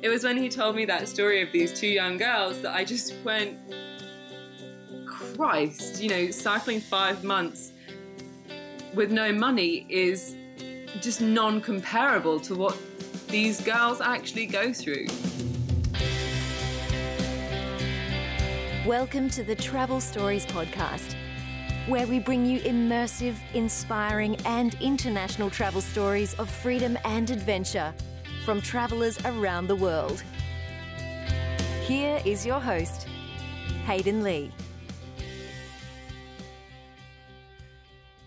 it was when he told me that story of these two young girls that I just went, Christ, you know, cycling five months with no money is just non comparable to what these girls actually go through. Welcome to the Travel Stories Podcast, where we bring you immersive, inspiring, and international travel stories of freedom and adventure from travelers around the world. Here is your host, Hayden Lee.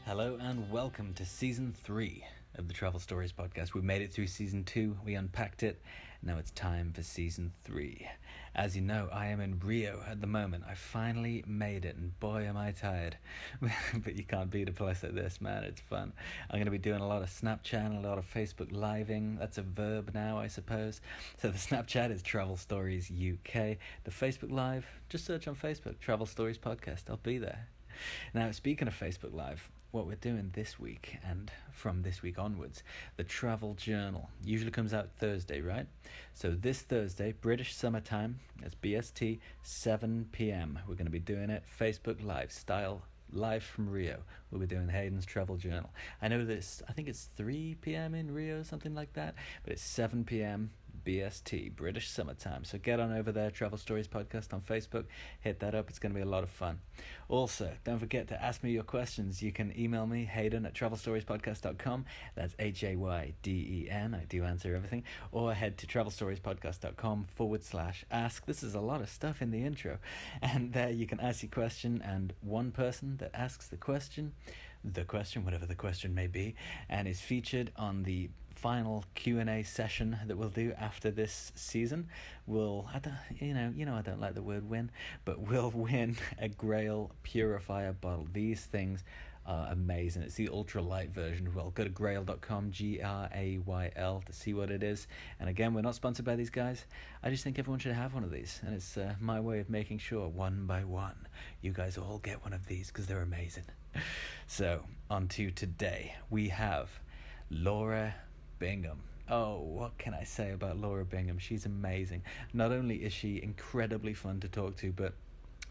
Hello and welcome to season three of the Travel Stories podcast. We made it through season two, we unpacked it. Now it's time for season three. As you know, I am in Rio at the moment. I finally made it, and boy, am I tired. but you can't beat a place like this, man. It's fun. I'm going to be doing a lot of Snapchat, and a lot of Facebook living. That's a verb now, I suppose. So the Snapchat is Travel Stories UK. The Facebook Live, just search on Facebook, Travel Stories Podcast. I'll be there. Now, speaking of Facebook Live, what we're doing this week and from this week onwards, the Travel Journal usually comes out Thursday, right? So this Thursday, British summertime, that's BST, 7 p.m. We're going to be doing it Facebook Live style live from Rio. We'll be doing Hayden's Travel Journal. I know this, I think it's 3 p.m. in Rio, something like that, but it's 7 p.m. BST, British Summertime. So get on over there, Travel Stories Podcast on Facebook. Hit that up. It's going to be a lot of fun. Also, don't forget to ask me your questions. You can email me, Hayden at travelstoriespodcast.com. That's H A Y D E N. I do answer everything. Or head to travelstoriespodcast.com forward slash ask. This is a lot of stuff in the intro. And there you can ask your question, and one person that asks the question the question, whatever the question may be, and is featured on the final Q&A session that we'll do after this season. We'll, I don't, you know, you know I don't like the word win, but we'll win a Grayl Purifier bottle. These things are amazing. It's the ultra light version. Well, go to grayl.com, G R A Y L, to see what it is. And again, we're not sponsored by these guys. I just think everyone should have one of these. And it's uh, my way of making sure, one by one, you guys all get one of these because they're amazing. So, on to today. We have Laura Bingham. Oh, what can I say about Laura Bingham? She's amazing. Not only is she incredibly fun to talk to, but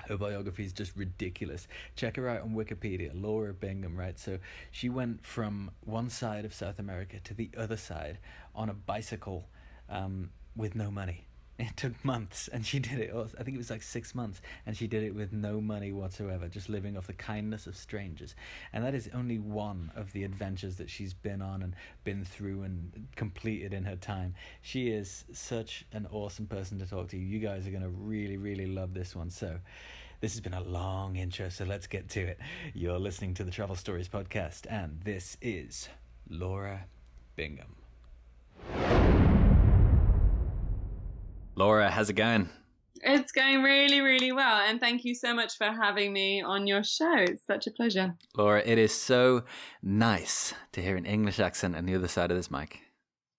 her biography is just ridiculous. Check her out on Wikipedia, Laura Bingham, right? So she went from one side of South America to the other side on a bicycle um, with no money. It took months, and she did it. I think it was like six months, and she did it with no money whatsoever, just living off the kindness of strangers. And that is only one of the adventures that she's been on and been through and completed in her time. She is such an awesome person to talk to. You guys are going to really, really love this one. So, this has been a long intro, so let's get to it. You're listening to the Travel Stories Podcast, and this is Laura Bingham. Laura, how's it going? It's going really, really well. And thank you so much for having me on your show. It's such a pleasure. Laura, it is so nice to hear an English accent on the other side of this mic.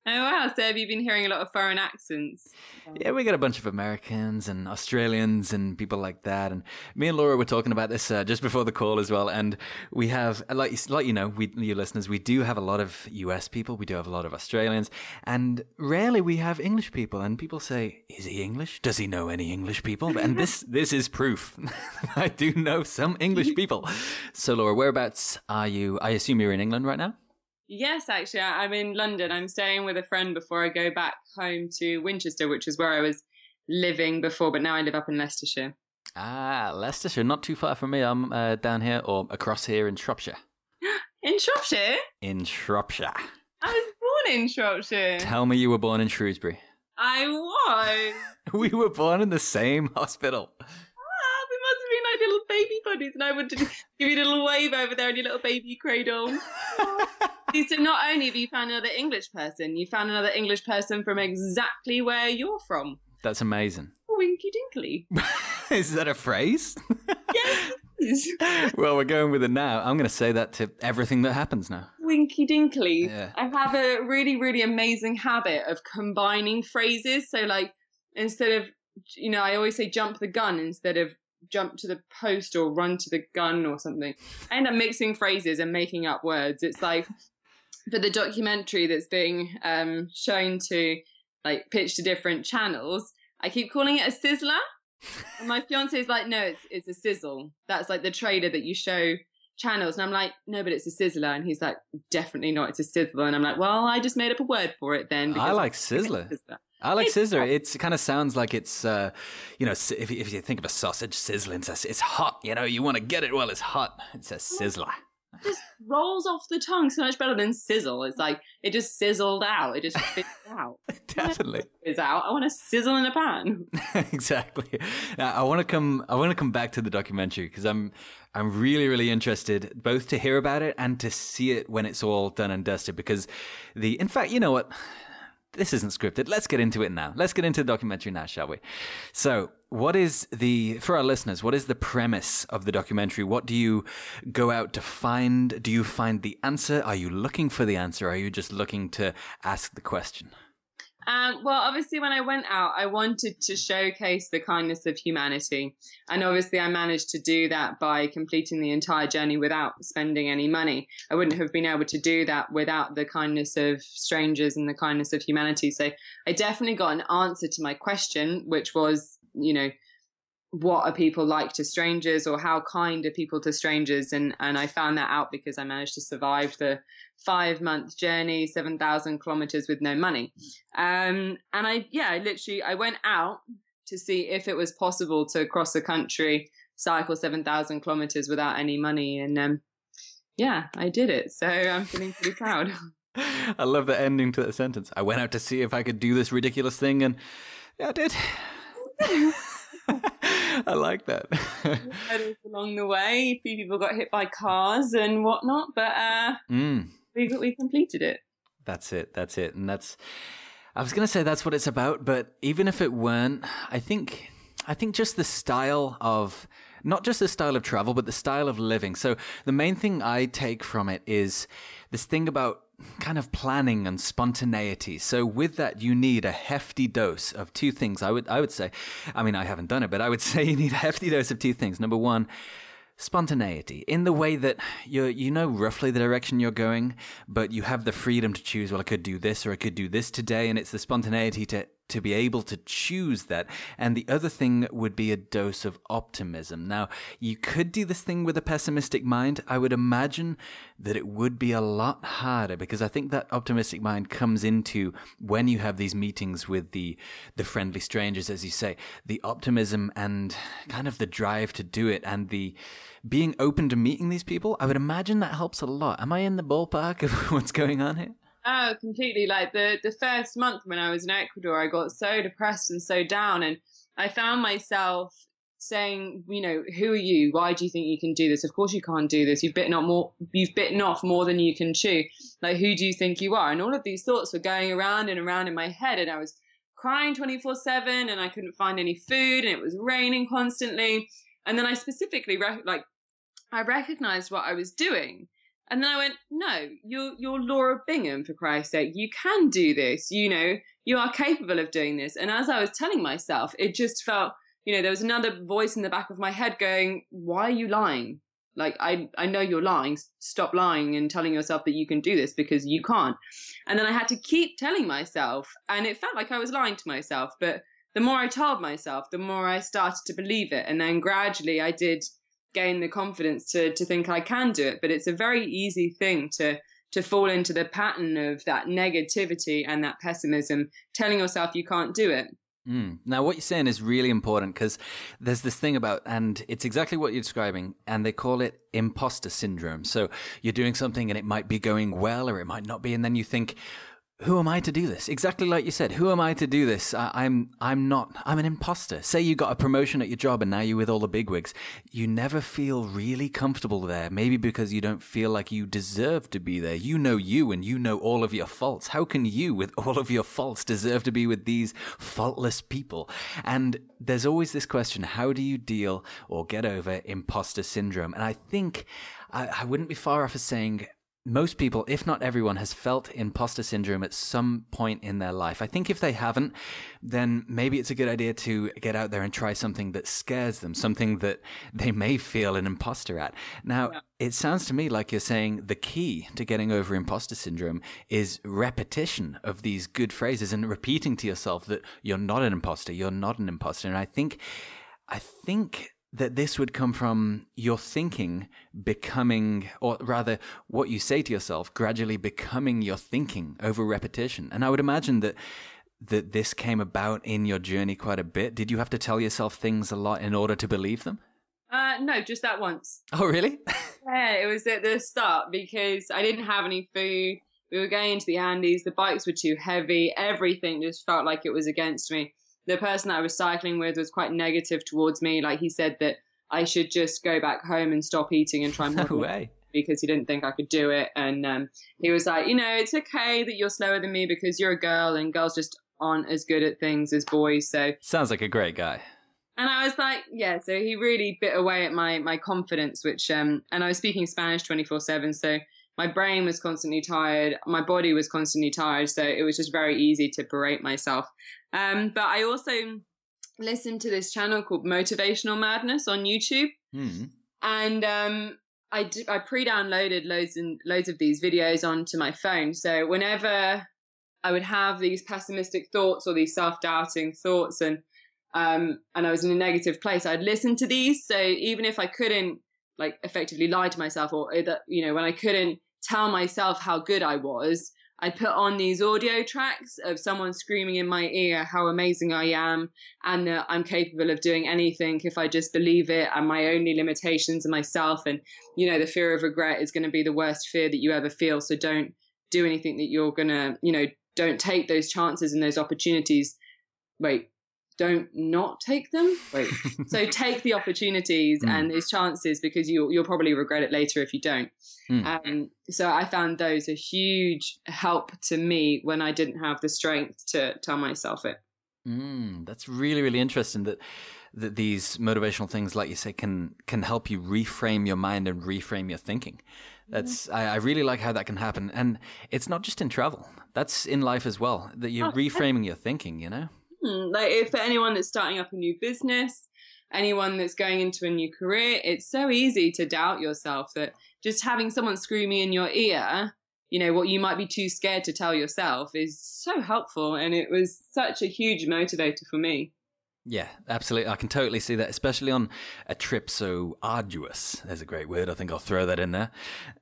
Oh wow! So have you been hearing a lot of foreign accents? Yeah, we got a bunch of Americans and Australians and people like that. And me and Laura were talking about this uh, just before the call as well. And we have, like, like you know, we, you listeners, we do have a lot of US people. We do have a lot of Australians, and rarely we have English people. And people say, "Is he English? Does he know any English people?" And this this is proof. I do know some English people. So, Laura, whereabouts are you? I assume you're in England right now. Yes, actually, I'm in London. I'm staying with a friend before I go back home to Winchester, which is where I was living before, but now I live up in Leicestershire. Ah, Leicestershire, not too far from me. I'm uh, down here or across here in Shropshire. in Shropshire? In Shropshire. I was born in Shropshire. Tell me you were born in Shrewsbury. I was. we were born in the same hospital. Ah, we must have been like little baby buddies, and I would give you a little wave over there in your little baby cradle. so not only have you found another English person, you found another English person from exactly where you're from. That's amazing. Oh, winky dinkly. Is that a phrase? yes. well, we're going with it now. I'm going to say that to everything that happens now. Winky dinkly. Yeah. I have a really, really amazing habit of combining phrases. So, like, instead of, you know, I always say jump the gun instead of jump to the post or run to the gun or something. I end up mixing phrases and making up words. It's like for the documentary that's being um, shown to like pitched to different channels. I keep calling it a sizzler. and my fiance is like, no, it's it's a sizzle. That's like the trailer that you show channels. And I'm like, no, but it's a sizzler. And he's like, definitely not. It's a sizzler. And I'm like, well, I just made up a word for it then. I like sizzler. I like sizzler. It kind of sounds like it's, uh, you know, if, if you think of a sausage sizzling, it's, it's hot. You know, you want to get it while it's hot. It's a sizzler just rolls off the tongue so much better than sizzle. It's like it just sizzled out. It just spits out. Definitely is out. I want to sizzle in a pan. exactly. Now, I want to come. I want to come back to the documentary because I'm. I'm really, really interested both to hear about it and to see it when it's all done and dusted. Because the, in fact, you know what? this isn't scripted. Let's get into it now. Let's get into the documentary now, shall we? So, what is the, for our listeners, what is the premise of the documentary? What do you go out to find? Do you find the answer? Are you looking for the answer? Are you just looking to ask the question? Um, well, obviously, when I went out, I wanted to showcase the kindness of humanity. And obviously, I managed to do that by completing the entire journey without spending any money. I wouldn't have been able to do that without the kindness of strangers and the kindness of humanity. So I definitely got an answer to my question, which was, you know, what are people like to strangers or how kind are people to strangers and and I found that out because I managed to survive the five month journey, 7,000 kilometers with no money. Um, and I, yeah, I literally, I went out to see if it was possible to cross the country, cycle 7,000 kilometers without any money. And, um, yeah, I did it. So I'm feeling pretty proud. I love the ending to that sentence. I went out to see if I could do this ridiculous thing, and yeah, I did. I like that. along the way, a few people got hit by cars and whatnot, but uh, mm we we completed it. That's it. That's it. And that's I was going to say that's what it's about, but even if it weren't, I think I think just the style of not just the style of travel, but the style of living. So the main thing I take from it is this thing about kind of planning and spontaneity. So with that, you need a hefty dose of two things. I would, I would say, I mean, I haven't done it, but I would say you need a hefty dose of two things. Number one, spontaneity in the way that you you know roughly the direction you're going, but you have the freedom to choose. Well, I could do this or I could do this today, and it's the spontaneity to to be able to choose that. And the other thing would be a dose of optimism. Now, you could do this thing with a pessimistic mind. I would imagine that it would be a lot harder because I think that optimistic mind comes into when you have these meetings with the the friendly strangers, as you say, the optimism and kind of the drive to do it and the being open to meeting these people, I would imagine that helps a lot. Am I in the ballpark of what's going on here? Oh, completely. Like the the first month when I was in Ecuador, I got so depressed and so down, and I found myself saying, you know, who are you? Why do you think you can do this? Of course you can't do this. You've bitten off more. You've bitten off more than you can chew. Like who do you think you are? And all of these thoughts were going around and around in my head, and I was crying twenty four seven, and I couldn't find any food, and it was raining constantly. And then I specifically like I recognized what I was doing. And then I went, no, you're, you're Laura Bingham, for Christ's sake. You can do this. You know, you are capable of doing this. And as I was telling myself, it just felt, you know, there was another voice in the back of my head going, why are you lying? Like, I, I know you're lying. Stop lying and telling yourself that you can do this because you can't. And then I had to keep telling myself. And it felt like I was lying to myself. But the more I told myself, the more I started to believe it. And then gradually I did gain the confidence to to think I can do it. But it's a very easy thing to to fall into the pattern of that negativity and that pessimism, telling yourself you can't do it. Mm. Now, what you're saying is really important because there's this thing about, and it's exactly what you're describing, and they call it imposter syndrome. So you're doing something and it might be going well or it might not be, and then you think, who am I to do this? Exactly like you said. Who am I to do this? I, am I'm not. I'm an imposter. Say you got a promotion at your job and now you're with all the bigwigs. You never feel really comfortable there. Maybe because you don't feel like you deserve to be there. You know you and you know all of your faults. How can you, with all of your faults, deserve to be with these faultless people? And there's always this question: How do you deal or get over imposter syndrome? And I think I, I wouldn't be far off of saying most people, if not everyone, has felt imposter syndrome at some point in their life. I think if they haven't, then maybe it's a good idea to get out there and try something that scares them, something that they may feel an imposter at. Now, yeah. it sounds to me like you're saying the key to getting over imposter syndrome is repetition of these good phrases and repeating to yourself that you're not an imposter, you're not an imposter. And I think, I think that this would come from your thinking becoming, or rather, what you say to yourself gradually becoming your thinking over repetition. And I would imagine that that this came about in your journey quite a bit. Did you have to tell yourself things a lot in order to believe them? Uh, no, just that once. Oh, really? yeah, it was at the start because I didn't have any food. We were going into the Andes. The bikes were too heavy. Everything just felt like it was against me the person that I was cycling with was quite negative towards me. Like he said that I should just go back home and stop eating and try and no way. because he didn't think I could do it. And um, he was like, you know, it's okay that you're slower than me because you're a girl and girls just aren't as good at things as boys. So sounds like a great guy. And I was like, yeah. So he really bit away at my my confidence, which um, and I was speaking Spanish twenty four seven, so my brain was constantly tired, my body was constantly tired, so it was just very easy to berate myself. Um, but I also listened to this channel called Motivational Madness on YouTube, mm. and um, I d- I pre-downloaded loads and loads of these videos onto my phone. So whenever I would have these pessimistic thoughts or these self-doubting thoughts, and um, and I was in a negative place, I'd listen to these. So even if I couldn't like effectively lie to myself, or that you know when I couldn't tell myself how good I was, I put on these audio tracks of someone screaming in my ear how amazing I am and that I'm capable of doing anything if I just believe it and my only limitations are myself. And, you know, the fear of regret is going to be the worst fear that you ever feel. So don't do anything that you're going to, you know, don't take those chances and those opportunities. Wait, don't not take them. Wait, so take the opportunities mm. and those chances because you'll, you'll probably regret it later if you don't. Mm. Um, so I found those a huge help to me when I didn't have the strength to tell myself it. Mm, that's really really interesting that that these motivational things, like you say, can can help you reframe your mind and reframe your thinking. That's I, I, really like how that can happen, and it's not just in travel. That's in life as well. That you're oh, reframing your thinking. You know. Hmm, like for anyone that's starting up a new business, anyone that's going into a new career, it's so easy to doubt yourself that just having someone screaming in your ear, you know, what you might be too scared to tell yourself is so helpful. And it was such a huge motivator for me. Yeah, absolutely. I can totally see that, especially on a trip so arduous. There's a great word. I think I'll throw that in there.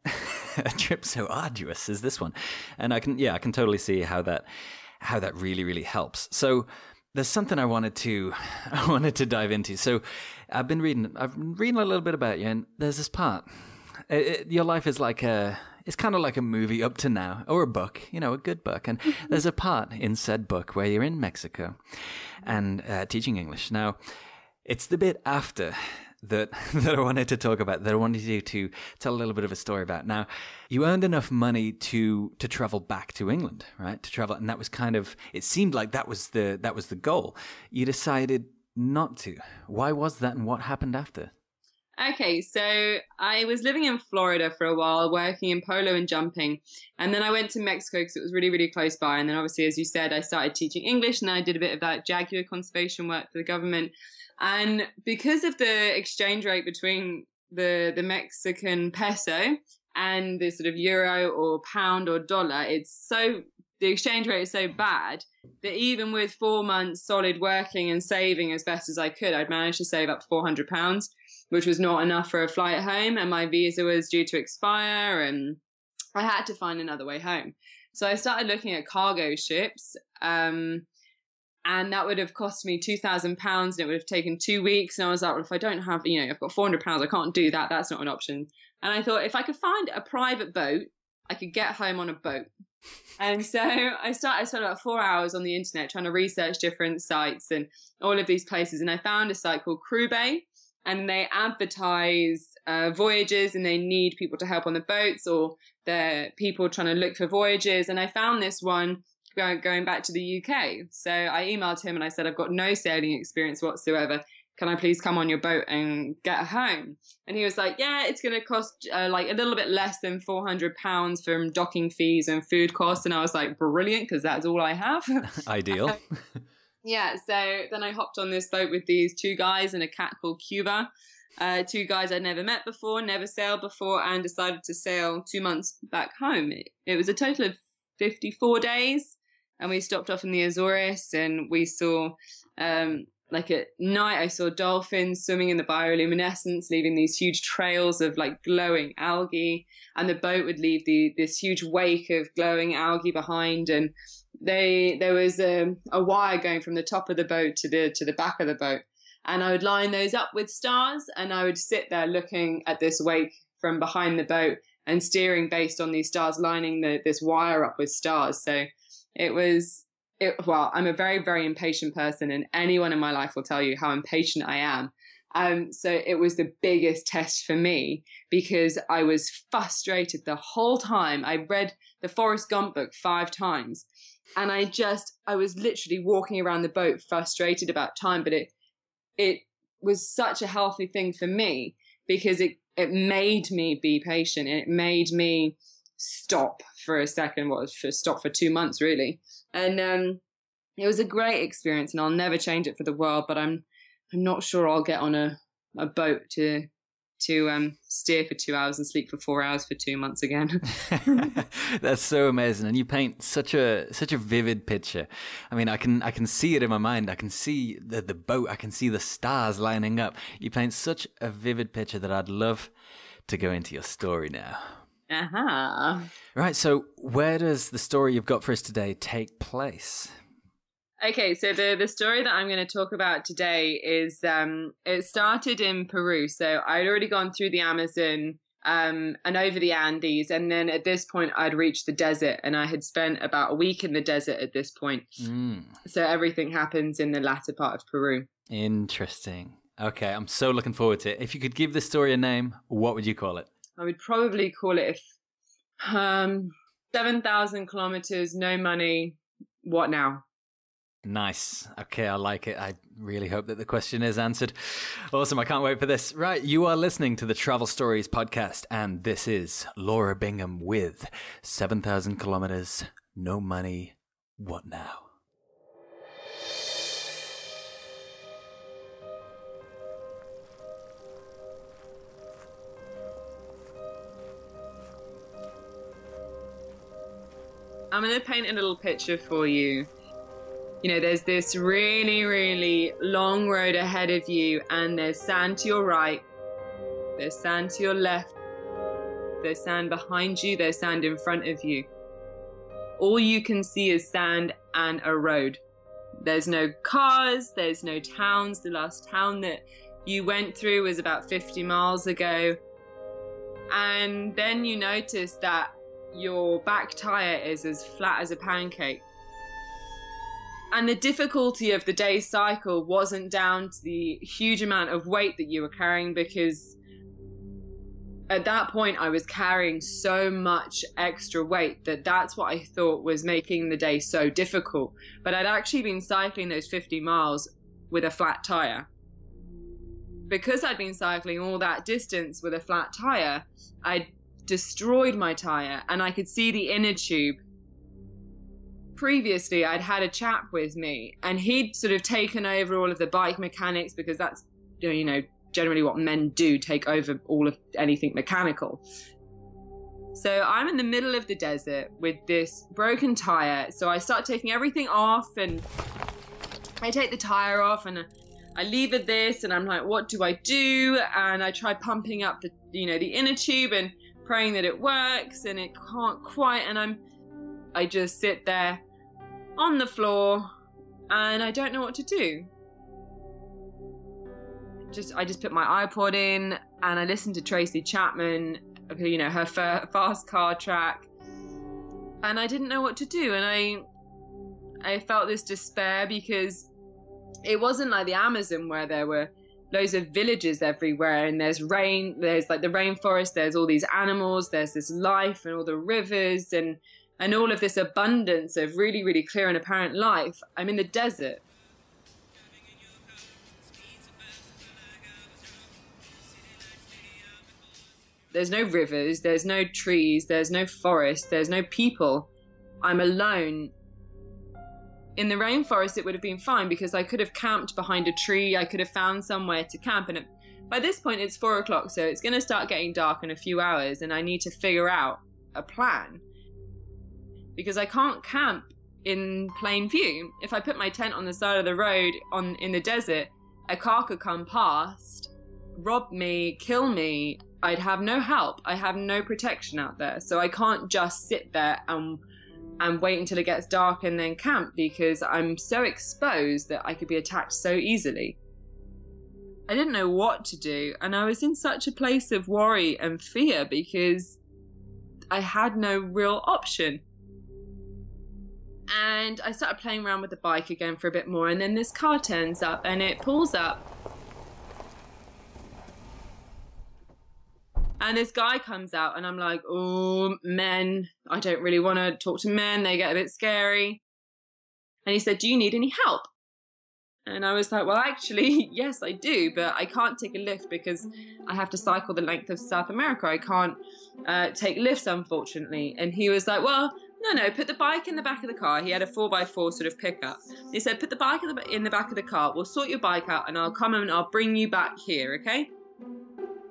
a trip so arduous is this one. And I can, yeah, I can totally see how that, how that really, really helps. So, there's something I wanted to I wanted to dive into. So I've been reading I've been reading a little bit about you, and there's this part. It, it, your life is like a it's kind of like a movie up to now, or a book, you know, a good book. And there's a part in said book where you're in Mexico and uh, teaching English. Now, it's the bit after that that I wanted to talk about that I wanted you to tell a little bit of a story about. Now, you earned enough money to to travel back to England, right? To travel, and that was kind of it seemed like that was the that was the goal. You decided not to. Why was that, and what happened after? Okay, so I was living in Florida for a while, working in polo and jumping. And then I went to Mexico because it was really, really close by. And then, obviously, as you said, I started teaching English and then I did a bit of that jaguar conservation work for the government. And because of the exchange rate between the, the Mexican peso and the sort of euro or pound or dollar, it's so, the exchange rate is so bad that even with four months solid working and saving as best as I could, I'd managed to save up 400 pounds, which was not enough for a flight home. And my visa was due to expire and I had to find another way home. So I started looking at cargo ships. Um, and that would have cost me two thousand pounds, and it would have taken two weeks. And I was like, well, if I don't have, you know, I've got four hundred pounds, I can't do that. That's not an option. And I thought if I could find a private boat, I could get home on a boat. and so I started. I spent about four hours on the internet trying to research different sites and all of these places, and I found a site called Crewbay, and they advertise uh, voyages, and they need people to help on the boats, or they're people trying to look for voyages. And I found this one going back to the UK. So I emailed him and I said, I've got no sailing experience whatsoever. can I please come on your boat and get home? And he was like, yeah, it's going to cost uh, like a little bit less than 400 pounds from docking fees and food costs. And I was like, brilliant, because that's all I have. Ideal. yeah. So then I hopped on this boat with these two guys and a cat called Cuba. Uh, two guys I'd never met before, never sailed before, and decided to sail two months back home. It, it was a total of 54 days. And we stopped off in the Azores and we saw um, like at night, I saw dolphins swimming in the bioluminescence, leaving these huge trails of like glowing algae, and the boat would leave the this huge wake of glowing algae behind. And they there was a, a wire going from the top of the boat to the to the back of the boat, and I would line those up with stars, and I would sit there looking at this wake from behind the boat and steering based on these stars, lining the, this wire up with stars. So it was it, well, I'm a very, very impatient person, and anyone in my life will tell you how impatient I am. Um, so it was the biggest test for me because I was frustrated the whole time. I read the Forrest Gump book five times, and I just, I was literally walking around the boat frustrated about time. But it, it was such a healthy thing for me because it, it made me be patient. and It made me stop for a second. Well, for stop for two months really and um, it was a great experience, and I'll never change it for the world. But I'm I'm not sure I'll get on a, a boat to to um, steer for two hours and sleep for four hours for two months again. That's so amazing, and you paint such a such a vivid picture. I mean, I can I can see it in my mind. I can see the the boat. I can see the stars lining up. You paint such a vivid picture that I'd love to go into your story now. Uh-huh. Right, so where does the story you've got for us today take place? Okay, so the the story that I'm going to talk about today is um it started in Peru. So I'd already gone through the Amazon um and over the Andes and then at this point I'd reached the desert and I had spent about a week in the desert at this point. Mm. So everything happens in the latter part of Peru. Interesting. Okay, I'm so looking forward to it. If you could give the story a name, what would you call it? I would probably call it um, 7,000 kilometers, no money. What now? Nice. Okay, I like it. I really hope that the question is answered. Awesome. I can't wait for this. Right. You are listening to the Travel Stories podcast, and this is Laura Bingham with 7,000 kilometers, no money. What now? I'm going to paint a little picture for you. You know, there's this really, really long road ahead of you, and there's sand to your right, there's sand to your left, there's sand behind you, there's sand in front of you. All you can see is sand and a road. There's no cars, there's no towns. The last town that you went through was about 50 miles ago. And then you notice that your back tire is as flat as a pancake. And the difficulty of the day's cycle wasn't down to the huge amount of weight that you were carrying because at that point I was carrying so much extra weight that that's what I thought was making the day so difficult. But I'd actually been cycling those 50 miles with a flat tire. Because I'd been cycling all that distance with a flat tire, I'd destroyed my tire and I could see the inner tube. Previously, I'd had a chap with me and he'd sort of taken over all of the bike mechanics because that's, you know, generally what men do take over all of anything mechanical. So I'm in the middle of the desert with this broken tire. So I start taking everything off and I take the tire off and I lever this and I'm like, what do I do? And I try pumping up the, you know, the inner tube and praying that it works and it can't quite and I'm I just sit there on the floor and I don't know what to do. Just I just put my iPod in and I listen to Tracy Chapman, you know, her fast car track. And I didn't know what to do and I I felt this despair because it wasn't like the Amazon where there were loads of villages everywhere and there's rain there's like the rainforest there's all these animals there's this life and all the rivers and and all of this abundance of really really clear and apparent life. I'm in the desert. There's no rivers there's no trees there's no forest there's no people. I'm alone. In the rainforest, it would have been fine because I could have camped behind a tree. I could have found somewhere to camp. And by this point, it's four o'clock, so it's going to start getting dark in a few hours, and I need to figure out a plan because I can't camp in plain view. If I put my tent on the side of the road on in the desert, a car could come past, rob me, kill me. I'd have no help. I have no protection out there. So I can't just sit there and and wait until it gets dark and then camp because I'm so exposed that I could be attacked so easily. I didn't know what to do, and I was in such a place of worry and fear because I had no real option. And I started playing around with the bike again for a bit more, and then this car turns up and it pulls up. And this guy comes out, and I'm like, oh, men. I don't really want to talk to men. They get a bit scary. And he said, Do you need any help? And I was like, well, actually, yes, I do, but I can't take a lift because I have to cycle the length of South America. I can't uh, take lifts, unfortunately. And he was like, well, no, no, put the bike in the back of the car. He had a 4x4 sort of pickup. He said, put the bike in the, in the back of the car. We'll sort your bike out and I'll come and I'll bring you back here, okay?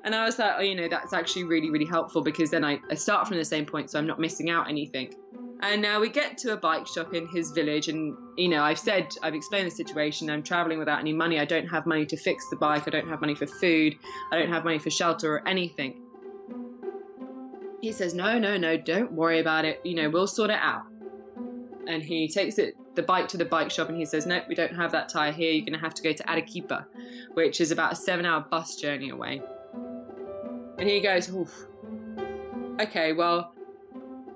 And I was like, oh, you know, that's actually really, really helpful because then I, I start from the same point so I'm not missing out anything. And now we get to a bike shop in his village, and you know, I've said, I've explained the situation. I'm traveling without any money. I don't have money to fix the bike. I don't have money for food. I don't have money for shelter or anything. He says, No, no, no, don't worry about it. You know, we'll sort it out. And he takes it, the bike to the bike shop, and he says, Nope, we don't have that tire here. You're going to have to go to Arequipa, which is about a seven hour bus journey away. And he goes, Oof. Okay, well,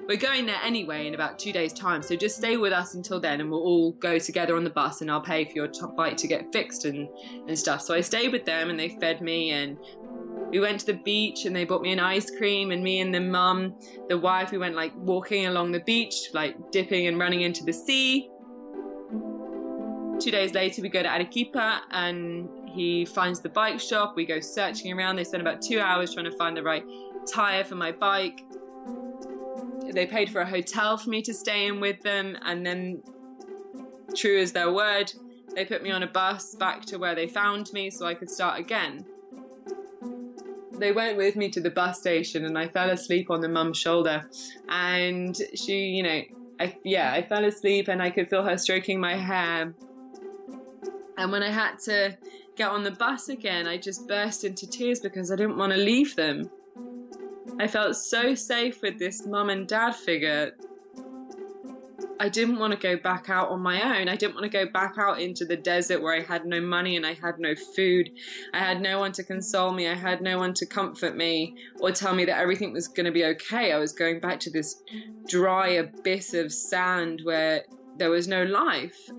we're going there anyway in about two days' time, so just stay with us until then, and we'll all go together on the bus, and I'll pay for your bike to get fixed and and stuff. So I stayed with them, and they fed me, and we went to the beach, and they bought me an ice cream, and me and the mum, the wife, we went like walking along the beach, like dipping and running into the sea. Two days later, we go to Arequipa, and he finds the bike shop. We go searching around. They spend about two hours trying to find the right tire for my bike they paid for a hotel for me to stay in with them, and then, true as their word, they put me on a bus back to where they found me so I could start again. They went with me to the bus station, and I fell asleep on the mum's shoulder. And she, you know, I, yeah, I fell asleep, and I could feel her stroking my hair. And when I had to get on the bus again, I just burst into tears because I didn't want to leave them. I felt so safe with this mum and dad figure. I didn't want to go back out on my own. I didn't want to go back out into the desert where I had no money and I had no food. I had no one to console me. I had no one to comfort me or tell me that everything was going to be okay. I was going back to this dry abyss of sand where there was no life.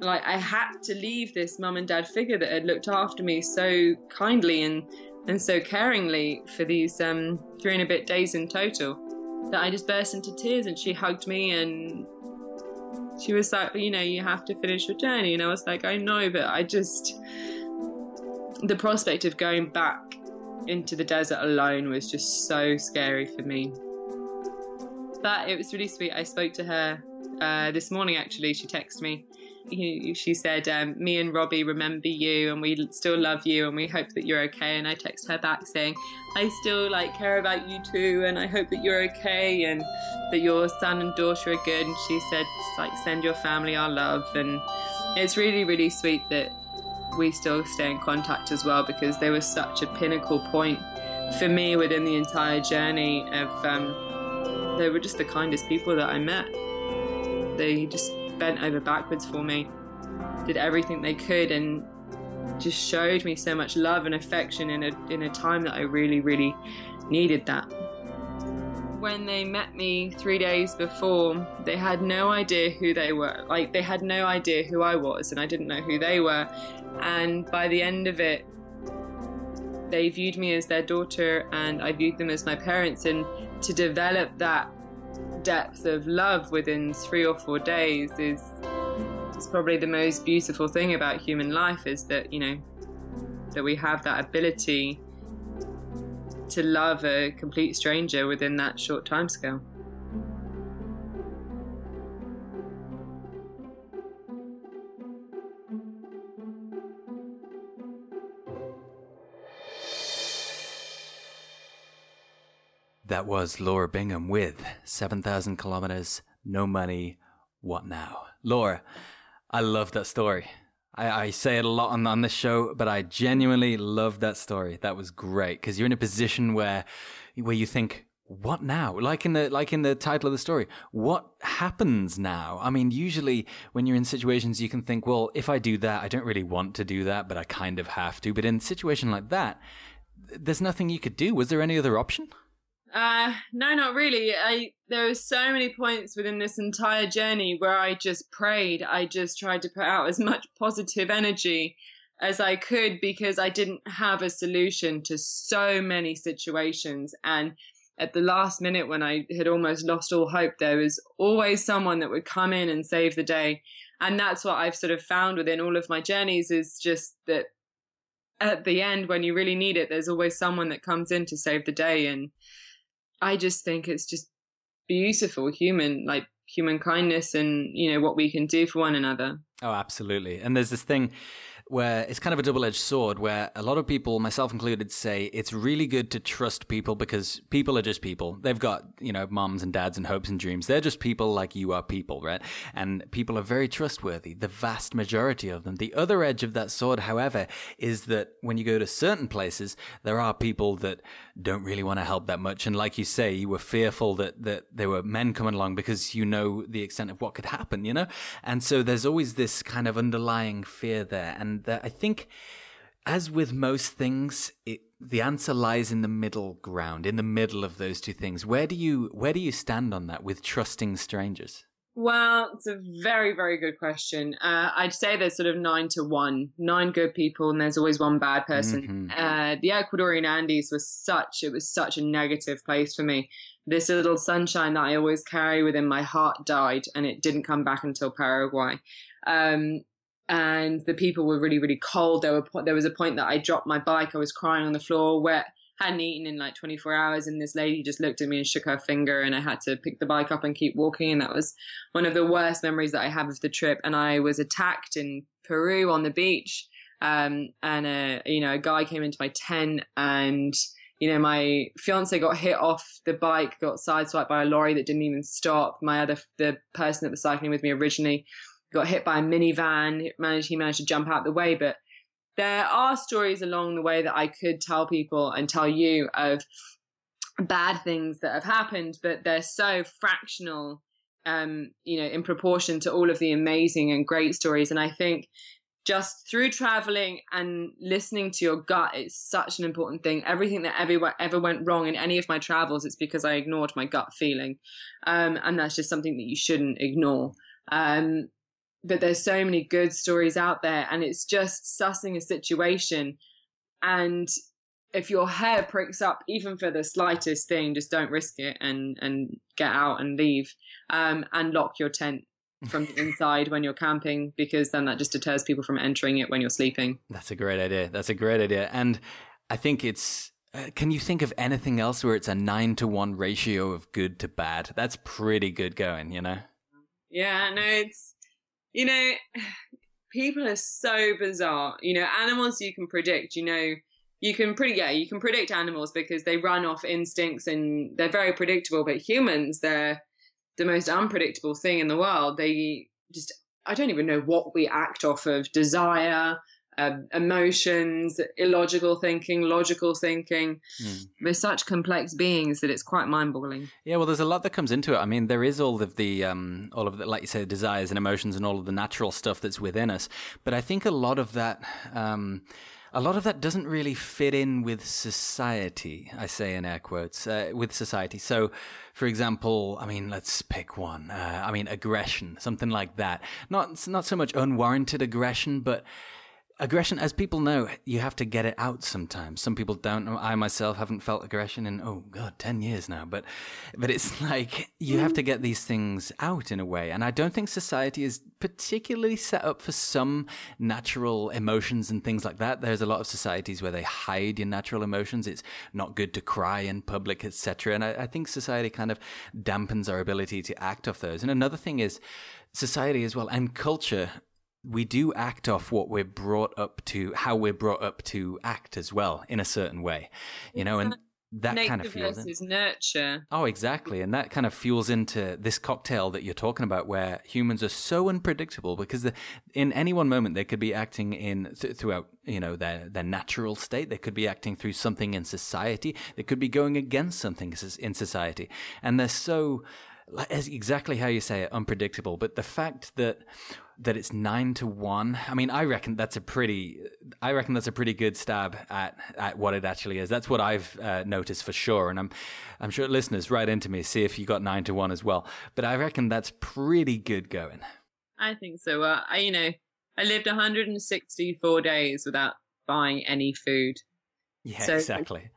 Like, I had to leave this mum and dad figure that had looked after me so kindly and and so caringly for these um, three and a bit days in total that I just burst into tears and she hugged me and she was like, you know, you have to finish your journey. And I was like, I know, but I just, the prospect of going back into the desert alone was just so scary for me. But it was really sweet. I spoke to her uh, this morning actually. She texted me she said, um, "Me and Robbie remember you, and we still love you, and we hope that you're okay." And I text her back saying, "I still like care about you too, and I hope that you're okay, and that your son and daughter are good." And she said, "Like send your family our love," and it's really, really sweet that we still stay in contact as well because they were such a pinnacle point for me within the entire journey of. Um, they were just the kindest people that I met. They just bent over backwards for me, did everything they could, and just showed me so much love and affection in a in a time that I really, really needed that. When they met me three days before, they had no idea who they were. Like they had no idea who I was, and I didn't know who they were. And by the end of it, they viewed me as their daughter, and I viewed them as my parents. And to develop that depth of love within three or four days is is probably the most beautiful thing about human life is that you know that we have that ability to love a complete stranger within that short time scale. That was Laura Bingham with 7,000 kilometers, no money, what now? Laura, I love that story. I, I, say it a lot on, on this show, but I genuinely love that story. That was great because you're in a position where, where you think, what now? Like in the like in the title of the story, what happens now? I mean, usually when you're in situations, you can think, well, if I do that, I don't really want to do that, but I kind of have to. But in a situation like that, there's nothing you could do. Was there any other option? Uh, no, not really. I there were so many points within this entire journey where I just prayed. I just tried to put out as much positive energy as I could because I didn't have a solution to so many situations. And at the last minute, when I had almost lost all hope, there was always someone that would come in and save the day. And that's what I've sort of found within all of my journeys is just that at the end, when you really need it, there's always someone that comes in to save the day. And I just think it's just beautiful human like human kindness and you know what we can do for one another. Oh, absolutely. And there's this thing where it's kind of a double edged sword where a lot of people, myself included, say it's really good to trust people because people are just people. They've got, you know, moms and dads and hopes and dreams. They're just people like you are people, right? And people are very trustworthy, the vast majority of them. The other edge of that sword, however, is that when you go to certain places, there are people that don't really want to help that much. And like you say, you were fearful that, that there were men coming along because you know the extent of what could happen, you know? And so there's always this kind of underlying fear there. And I think, as with most things, it, the answer lies in the middle ground, in the middle of those two things. Where do you, where do you stand on that with trusting strangers? Well, it's a very, very good question. Uh, I'd say there's sort of nine to one, nine good people, and there's always one bad person. Mm-hmm. Uh, the Ecuadorian Andes was such, it was such a negative place for me. This little sunshine that I always carry within my heart died, and it didn't come back until Paraguay. Um, and the people were really, really cold. There were there was a point that I dropped my bike. I was crying on the floor, wet hadn't eaten in like 24 hours and this lady just looked at me and shook her finger and i had to pick the bike up and keep walking and that was one of the worst memories that i have of the trip and i was attacked in peru on the beach um, and a you know a guy came into my tent and you know my fiance got hit off the bike got sideswiped by a lorry that didn't even stop my other the person that was cycling with me originally got hit by a minivan managed he managed to jump out the way but there are stories along the way that I could tell people and tell you of bad things that have happened, but they're so fractional, um, you know, in proportion to all of the amazing and great stories. And I think just through traveling and listening to your gut is such an important thing. Everything that ever ever went wrong in any of my travels, it's because I ignored my gut feeling, um, and that's just something that you shouldn't ignore. Um, but there's so many good stories out there and it's just sussing a situation. And if your hair pricks up even for the slightest thing just don't risk it and and get out and leave um, and lock your tent from the inside when you're camping because then that just deters people from entering it when you're sleeping. That's a great idea. That's a great idea. And i think it's uh, can you think of anything else where it's a nine to one ratio of good to bad? That's pretty good going you know? Yeah no it's you know, people are so bizarre. You know, animals you can predict, you know, you can pretty yeah, you can predict animals because they run off instincts and they're very predictable, but humans, they're the most unpredictable thing in the world. They just I don't even know what we act off of desire, um, emotions, illogical thinking, logical thinking. Mm. We're such complex beings that it's quite mind-boggling. Yeah, well, there's a lot that comes into it. I mean, there is all of the, um, all of the, like you say, desires and emotions and all of the natural stuff that's within us. But I think a lot of that. Um, a lot of that doesn't really fit in with society, I say in air quotes, uh, with society. So, for example, I mean, let's pick one. Uh, I mean, aggression, something like that. Not, not so much unwarranted aggression, but aggression, as people know, you have to get it out sometimes. Some people don't. I myself haven't felt aggression in oh god, ten years now. But but it's like you have to hmm. get these things out in a way, and I don't think society is particularly set up for some natural emotions and things like that. There's a lot of societies where they hide your natural emotions. It's not good to cry in public, etc. And I, I think society kind of dampens our ability to act off those. And another thing is society as well and culture we do act off what we're brought up to, how we're brought up to act as well, in a certain way, you know, and that Nature kind of fuels versus in. nurture. Oh, exactly, and that kind of fuels into this cocktail that you're talking about, where humans are so unpredictable because the, in any one moment they could be acting in th- throughout, you know, their their natural state. They could be acting through something in society. They could be going against something in society, and they're so exactly how you say it, unpredictable. But the fact that that it's nine to one, I mean, I reckon that's a pretty, I reckon that's a pretty good stab at at what it actually is. That's what I've uh, noticed for sure, and I'm I'm sure listeners write into me see if you got nine to one as well. But I reckon that's pretty good going. I think so. Uh, I, you know, I lived 164 days without buying any food. Yeah, so exactly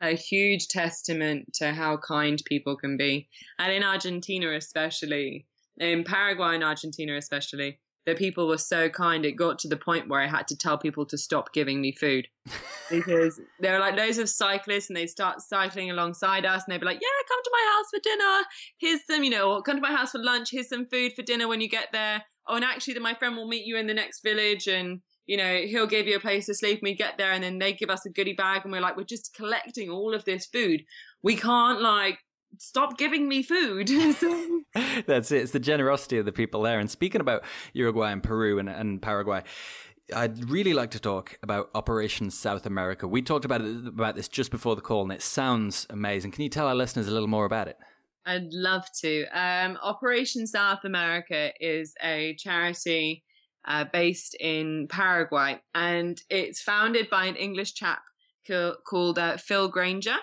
a huge testament to how kind people can be. And in Argentina, especially, in Paraguay and Argentina, especially, the people were so kind. It got to the point where I had to tell people to stop giving me food because there are like loads of cyclists and they start cycling alongside us and they'd be like, Yeah, come to my house for dinner. Here's some, you know, come to my house for lunch. Here's some food for dinner when you get there. Oh, and actually, then my friend will meet you in the next village and you know, he'll give you a place to sleep and we get there and then they give us a goodie bag and we're like, we're just collecting all of this food. We can't like stop giving me food. That's it. It's the generosity of the people there. And speaking about Uruguay and Peru and, and Paraguay, I'd really like to talk about Operation South America. We talked about it, about this just before the call, and it sounds amazing. Can you tell our listeners a little more about it? I'd love to. Um, Operation South America is a charity uh, based in Paraguay, and it's founded by an English chap called uh, Phil Granger.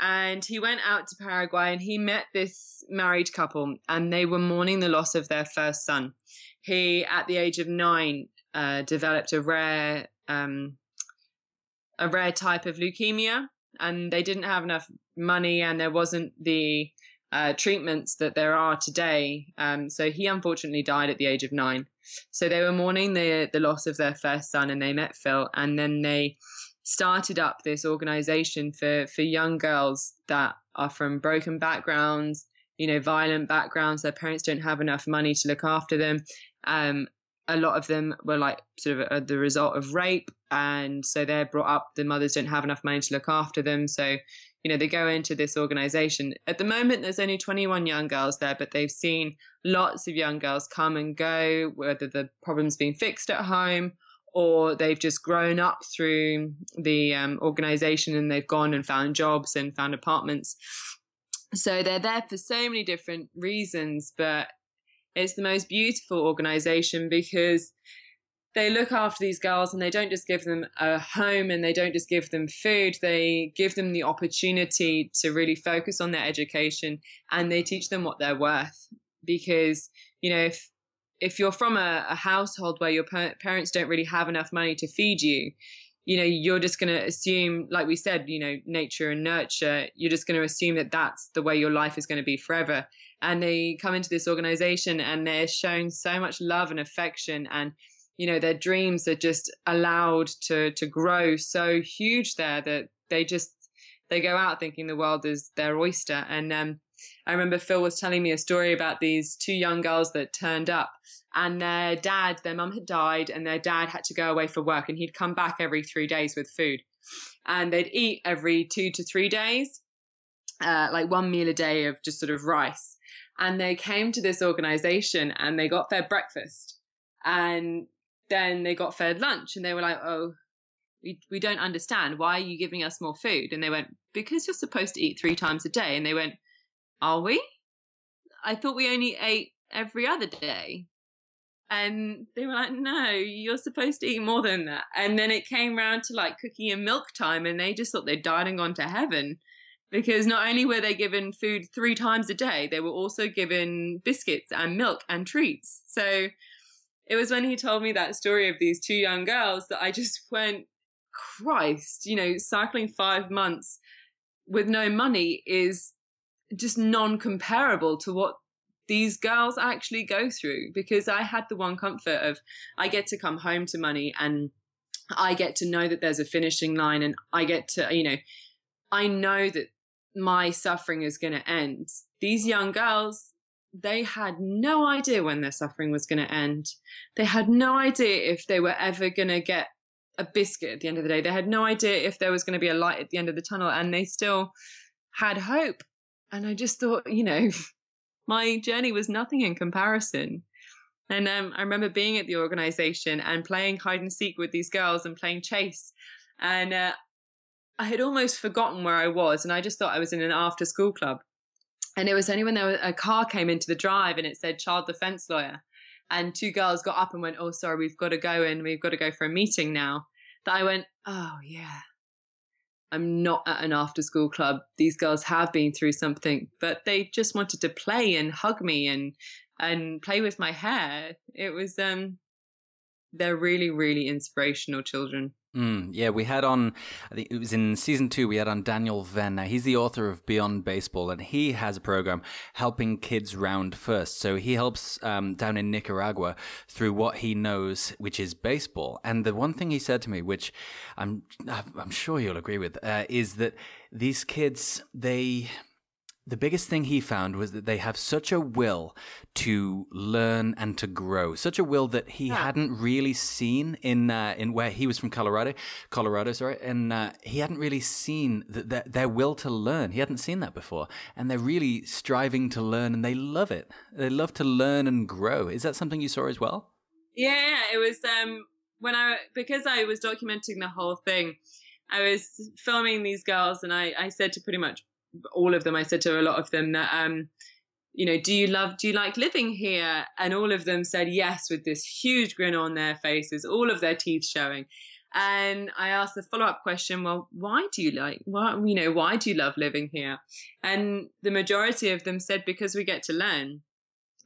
And he went out to Paraguay and he met this married couple, and they were mourning the loss of their first son. He, at the age of nine, uh, developed a rare um, a rare type of leukemia, and they didn't have enough money, and there wasn't the uh, treatments that there are today. Um, so he unfortunately died at the age of nine. So they were mourning the the loss of their first son, and they met Phil, and then they started up this organization for for young girls that are from broken backgrounds, you know, violent backgrounds. Their parents don't have enough money to look after them. Um, a lot of them were like sort of a, the result of rape, and so they're brought up. The mothers don't have enough money to look after them, so you know, they go into this organization. At the moment, there's only 21 young girls there, but they've seen lots of young girls come and go, whether the problem's been fixed at home or they've just grown up through the um, organization and they've gone and found jobs and found apartments. So they're there for so many different reasons, but it's the most beautiful organization because they look after these girls and they don't just give them a home and they don't just give them food. They give them the opportunity to really focus on their education and they teach them what they're worth. Because you know if if you're from a, a household where your parents don't really have enough money to feed you you know you're just going to assume like we said you know nature and nurture you're just going to assume that that's the way your life is going to be forever. And they come into this organization and they're showing so much love and affection and you know their dreams are just allowed to to grow so huge there that they just they go out thinking the world is their oyster. And um, i remember phil was telling me a story about these two young girls that turned up and their dad their mum had died and their dad had to go away for work and he'd come back every three days with food. And they'd eat every two to three days uh, like one meal a day of just sort of rice. And they came to this organization and they got their breakfast. And then they got fed lunch and they were like, oh, we, we don't understand. Why are you giving us more food? And they went, because you're supposed to eat three times a day. And they went, are we? I thought we only ate every other day. And they were like, no, you're supposed to eat more than that. And then it came round to like cookie and milk time, and they just thought they'd died and gone to heaven because not only were they given food three times a day, they were also given biscuits and milk and treats. So it was when he told me that story of these two young girls that I just went, Christ, you know, cycling five months with no money is just non comparable to what these girls actually go through because I had the one comfort of I get to come home to money and I get to know that there's a finishing line and I get to, you know, I know that my suffering is going to end. These young girls, they had no idea when their suffering was going to end. They had no idea if they were ever going to get a biscuit at the end of the day. They had no idea if there was going to be a light at the end of the tunnel, and they still had hope. And I just thought, you know, my journey was nothing in comparison. And um, I remember being at the organization and playing hide and seek with these girls and playing chase. And uh, I had almost forgotten where I was. And I just thought I was in an after school club. And it was only when there was, a car came into the drive and it said child defense lawyer. And two girls got up and went, Oh, sorry, we've got to go and we've got to go for a meeting now. That I went, Oh, yeah. I'm not at an after school club. These girls have been through something, but they just wanted to play and hug me and and play with my hair. It was um they're really, really inspirational children. Mm, yeah, we had on, I think it was in season two, we had on Daniel Venn. Now, he's the author of Beyond Baseball, and he has a program helping kids round first. So he helps um, down in Nicaragua through what he knows, which is baseball. And the one thing he said to me, which I'm, I'm sure you'll agree with, uh, is that these kids, they, the biggest thing he found was that they have such a will to learn and to grow, such a will that he yeah. hadn't really seen in uh, in where he was from Colorado, Colorado, sorry, and uh, he hadn't really seen that their, their will to learn. He hadn't seen that before, and they're really striving to learn, and they love it. They love to learn and grow. Is that something you saw as well? Yeah, it was um, when I because I was documenting the whole thing. I was filming these girls, and I, I said to pretty much all of them, I said to a lot of them that, um, you know, do you love, do you like living here? And all of them said yes with this huge grin on their faces, all of their teeth showing. And I asked the follow up question, well, why do you like, why, you know, why do you love living here? And the majority of them said, because we get to learn,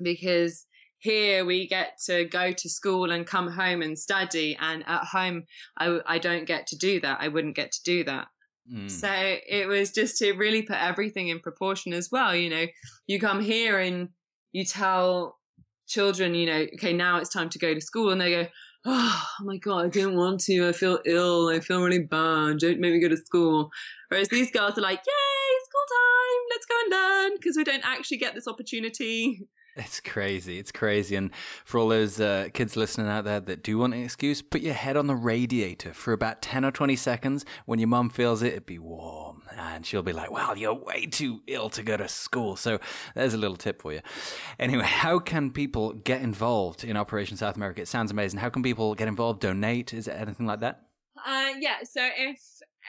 because here we get to go to school and come home and study. And at home, I, I don't get to do that. I wouldn't get to do that. Mm. So it was just to really put everything in proportion as well. You know, you come here and you tell children, you know, okay, now it's time to go to school, and they go, oh, my god, I don't want to. I feel ill. I feel really bad. Don't make me go to school. Whereas these girls are like, yay, school time. Let's go and learn because we don't actually get this opportunity. It's crazy. It's crazy. And for all those uh, kids listening out there that do want an excuse, put your head on the radiator for about 10 or 20 seconds. When your mum feels it, it'd be warm. And she'll be like, well, you're way too ill to go to school. So there's a little tip for you. Anyway, how can people get involved in Operation South America? It sounds amazing. How can people get involved, donate? Is it anything like that? Uh, yeah. So if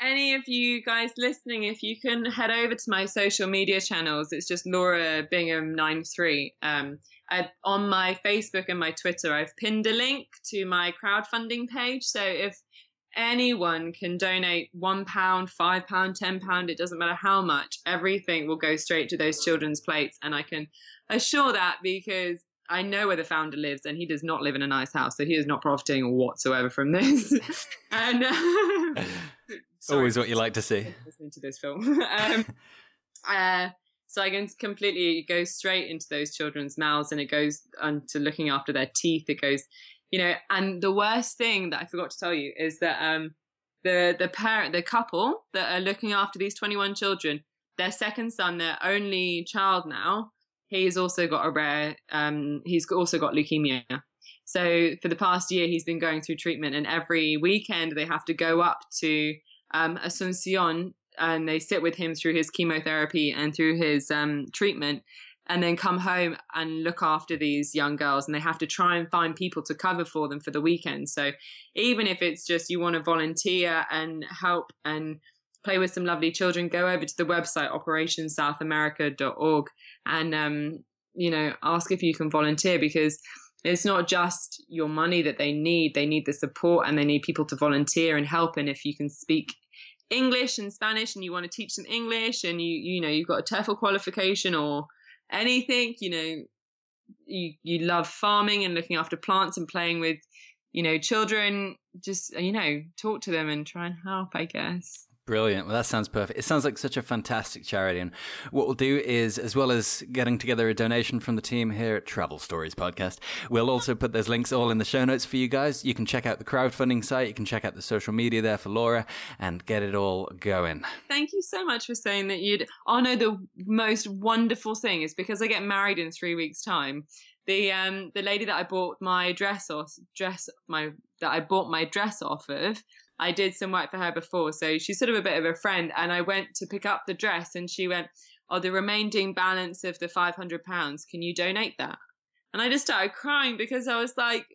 any of you guys listening, if you can head over to my social media channels, it's just Laura Bingham 93. Um, I, on my Facebook and my Twitter, I've pinned a link to my crowdfunding page. So if anyone can donate one pound, five pound, ten pound, it doesn't matter how much, everything will go straight to those children's plates. And I can assure that because I know where the founder lives, and he does not live in a nice house, so he is not profiting whatsoever from this. and uh, Sorry, Always what you like to see. Listening to this film. um, uh, so I can completely go straight into those children's mouths and it goes onto looking after their teeth. It goes, you know, and the worst thing that I forgot to tell you is that um, the the parent, the couple that are looking after these 21 children, their second son, their only child now, he's also got a rare, um, he's also got leukemia. So for the past year, he's been going through treatment, and every weekend they have to go up to um, Asuncion and they sit with him through his chemotherapy and through his um, treatment and then come home and look after these young girls and they have to try and find people to cover for them for the weekend. So even if it's just you want to volunteer and help and play with some lovely children go over to the website operationsouthamerica.org and um, you know ask if you can volunteer because it's not just your money that they need they need the support and they need people to volunteer and help. And if you can speak english and spanish and you want to teach them english and you you know you've got a TEFL qualification or anything you know you you love farming and looking after plants and playing with you know children just you know talk to them and try and help i guess Brilliant. Well, that sounds perfect. It sounds like such a fantastic charity. And what we'll do is, as well as getting together a donation from the team here at Travel Stories Podcast, we'll also put those links all in the show notes for you guys. You can check out the crowdfunding site, you can check out the social media there for Laura and get it all going. Thank you so much for saying that you'd honor the most wonderful thing is because I get married in three weeks' time. The um the lady that I bought my dress off dress my that I bought my dress off of I did some work for her before, so she's sort of a bit of a friend. And I went to pick up the dress, and she went, "Oh, the remaining balance of the five hundred pounds. Can you donate that?" And I just started crying because I was like,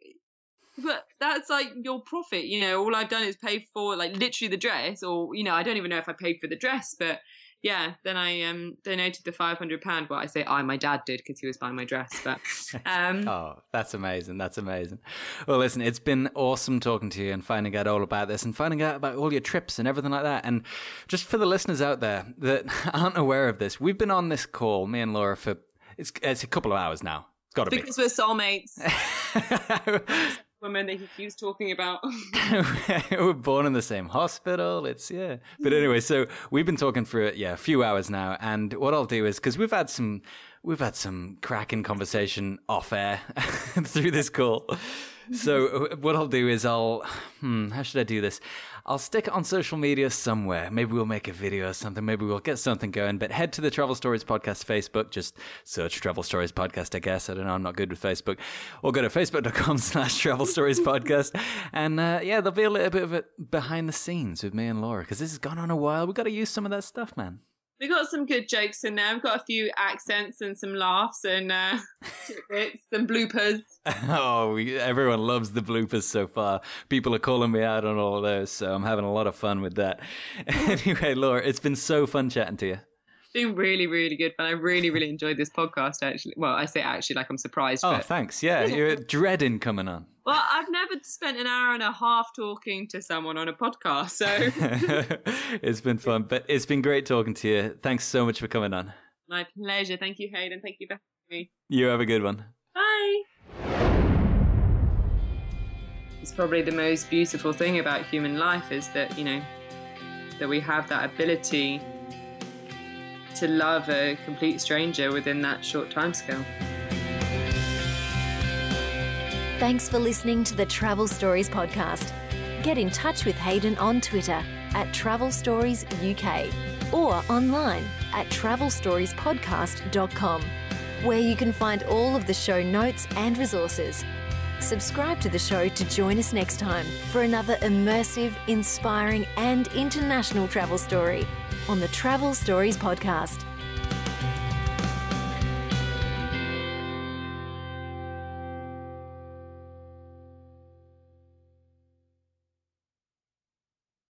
"But that's like your profit, you know. All I've done is pay for like literally the dress, or you know, I don't even know if I paid for the dress, but." Yeah, then I um donated the five hundred pound. Well, I say I, my dad did because he was buying my dress. But um, oh, that's amazing. That's amazing. Well, listen, it's been awesome talking to you and finding out all about this and finding out about all your trips and everything like that. And just for the listeners out there that aren't aware of this, we've been on this call, me and Laura, for it's it's a couple of hours now. It's got to be because we're soulmates. woman that he keeps talking about. We're born in the same hospital. It's yeah. But anyway, so we've been talking for yeah a few hours now, and what I'll do is because we've had some we've had some cracking conversation off air through this call. So uh, what I'll do is I'll hmm, how should I do this? I'll stick it on social media somewhere. Maybe we'll make a video or something. Maybe we'll get something going. But head to the Travel Stories Podcast Facebook. Just search Travel Stories Podcast, I guess. I don't know. I'm not good with Facebook. Or go to facebook.com slash Travel Stories Podcast. And uh, yeah, there'll be a little bit of it behind the scenes with me and Laura because this has gone on a while. We've got to use some of that stuff, man we got some good jokes in there. We've got a few accents and some laughs and uh, some bloopers. oh, everyone loves the bloopers so far. People are calling me out on all of those, so I'm having a lot of fun with that. anyway, Laura, it's been so fun chatting to you been really, really good fun. I really, really enjoyed this podcast. Actually, well, I say actually like I'm surprised. Oh, but... thanks. Yeah, you're dreading coming on. Well, I've never spent an hour and a half talking to someone on a podcast, so it's been fun. But it's been great talking to you. Thanks so much for coming on. My pleasure. Thank you, Hayden. Thank you for having me. You have a good one. Bye. It's probably the most beautiful thing about human life is that you know that we have that ability to love a complete stranger within that short time scale. Thanks for listening to the Travel Stories podcast. Get in touch with Hayden on Twitter at Travel Stories UK or online at travelstoriespodcast.com, where you can find all of the show notes and resources. Subscribe to the show to join us next time for another immersive, inspiring, and international travel story on the Travel Stories Podcast.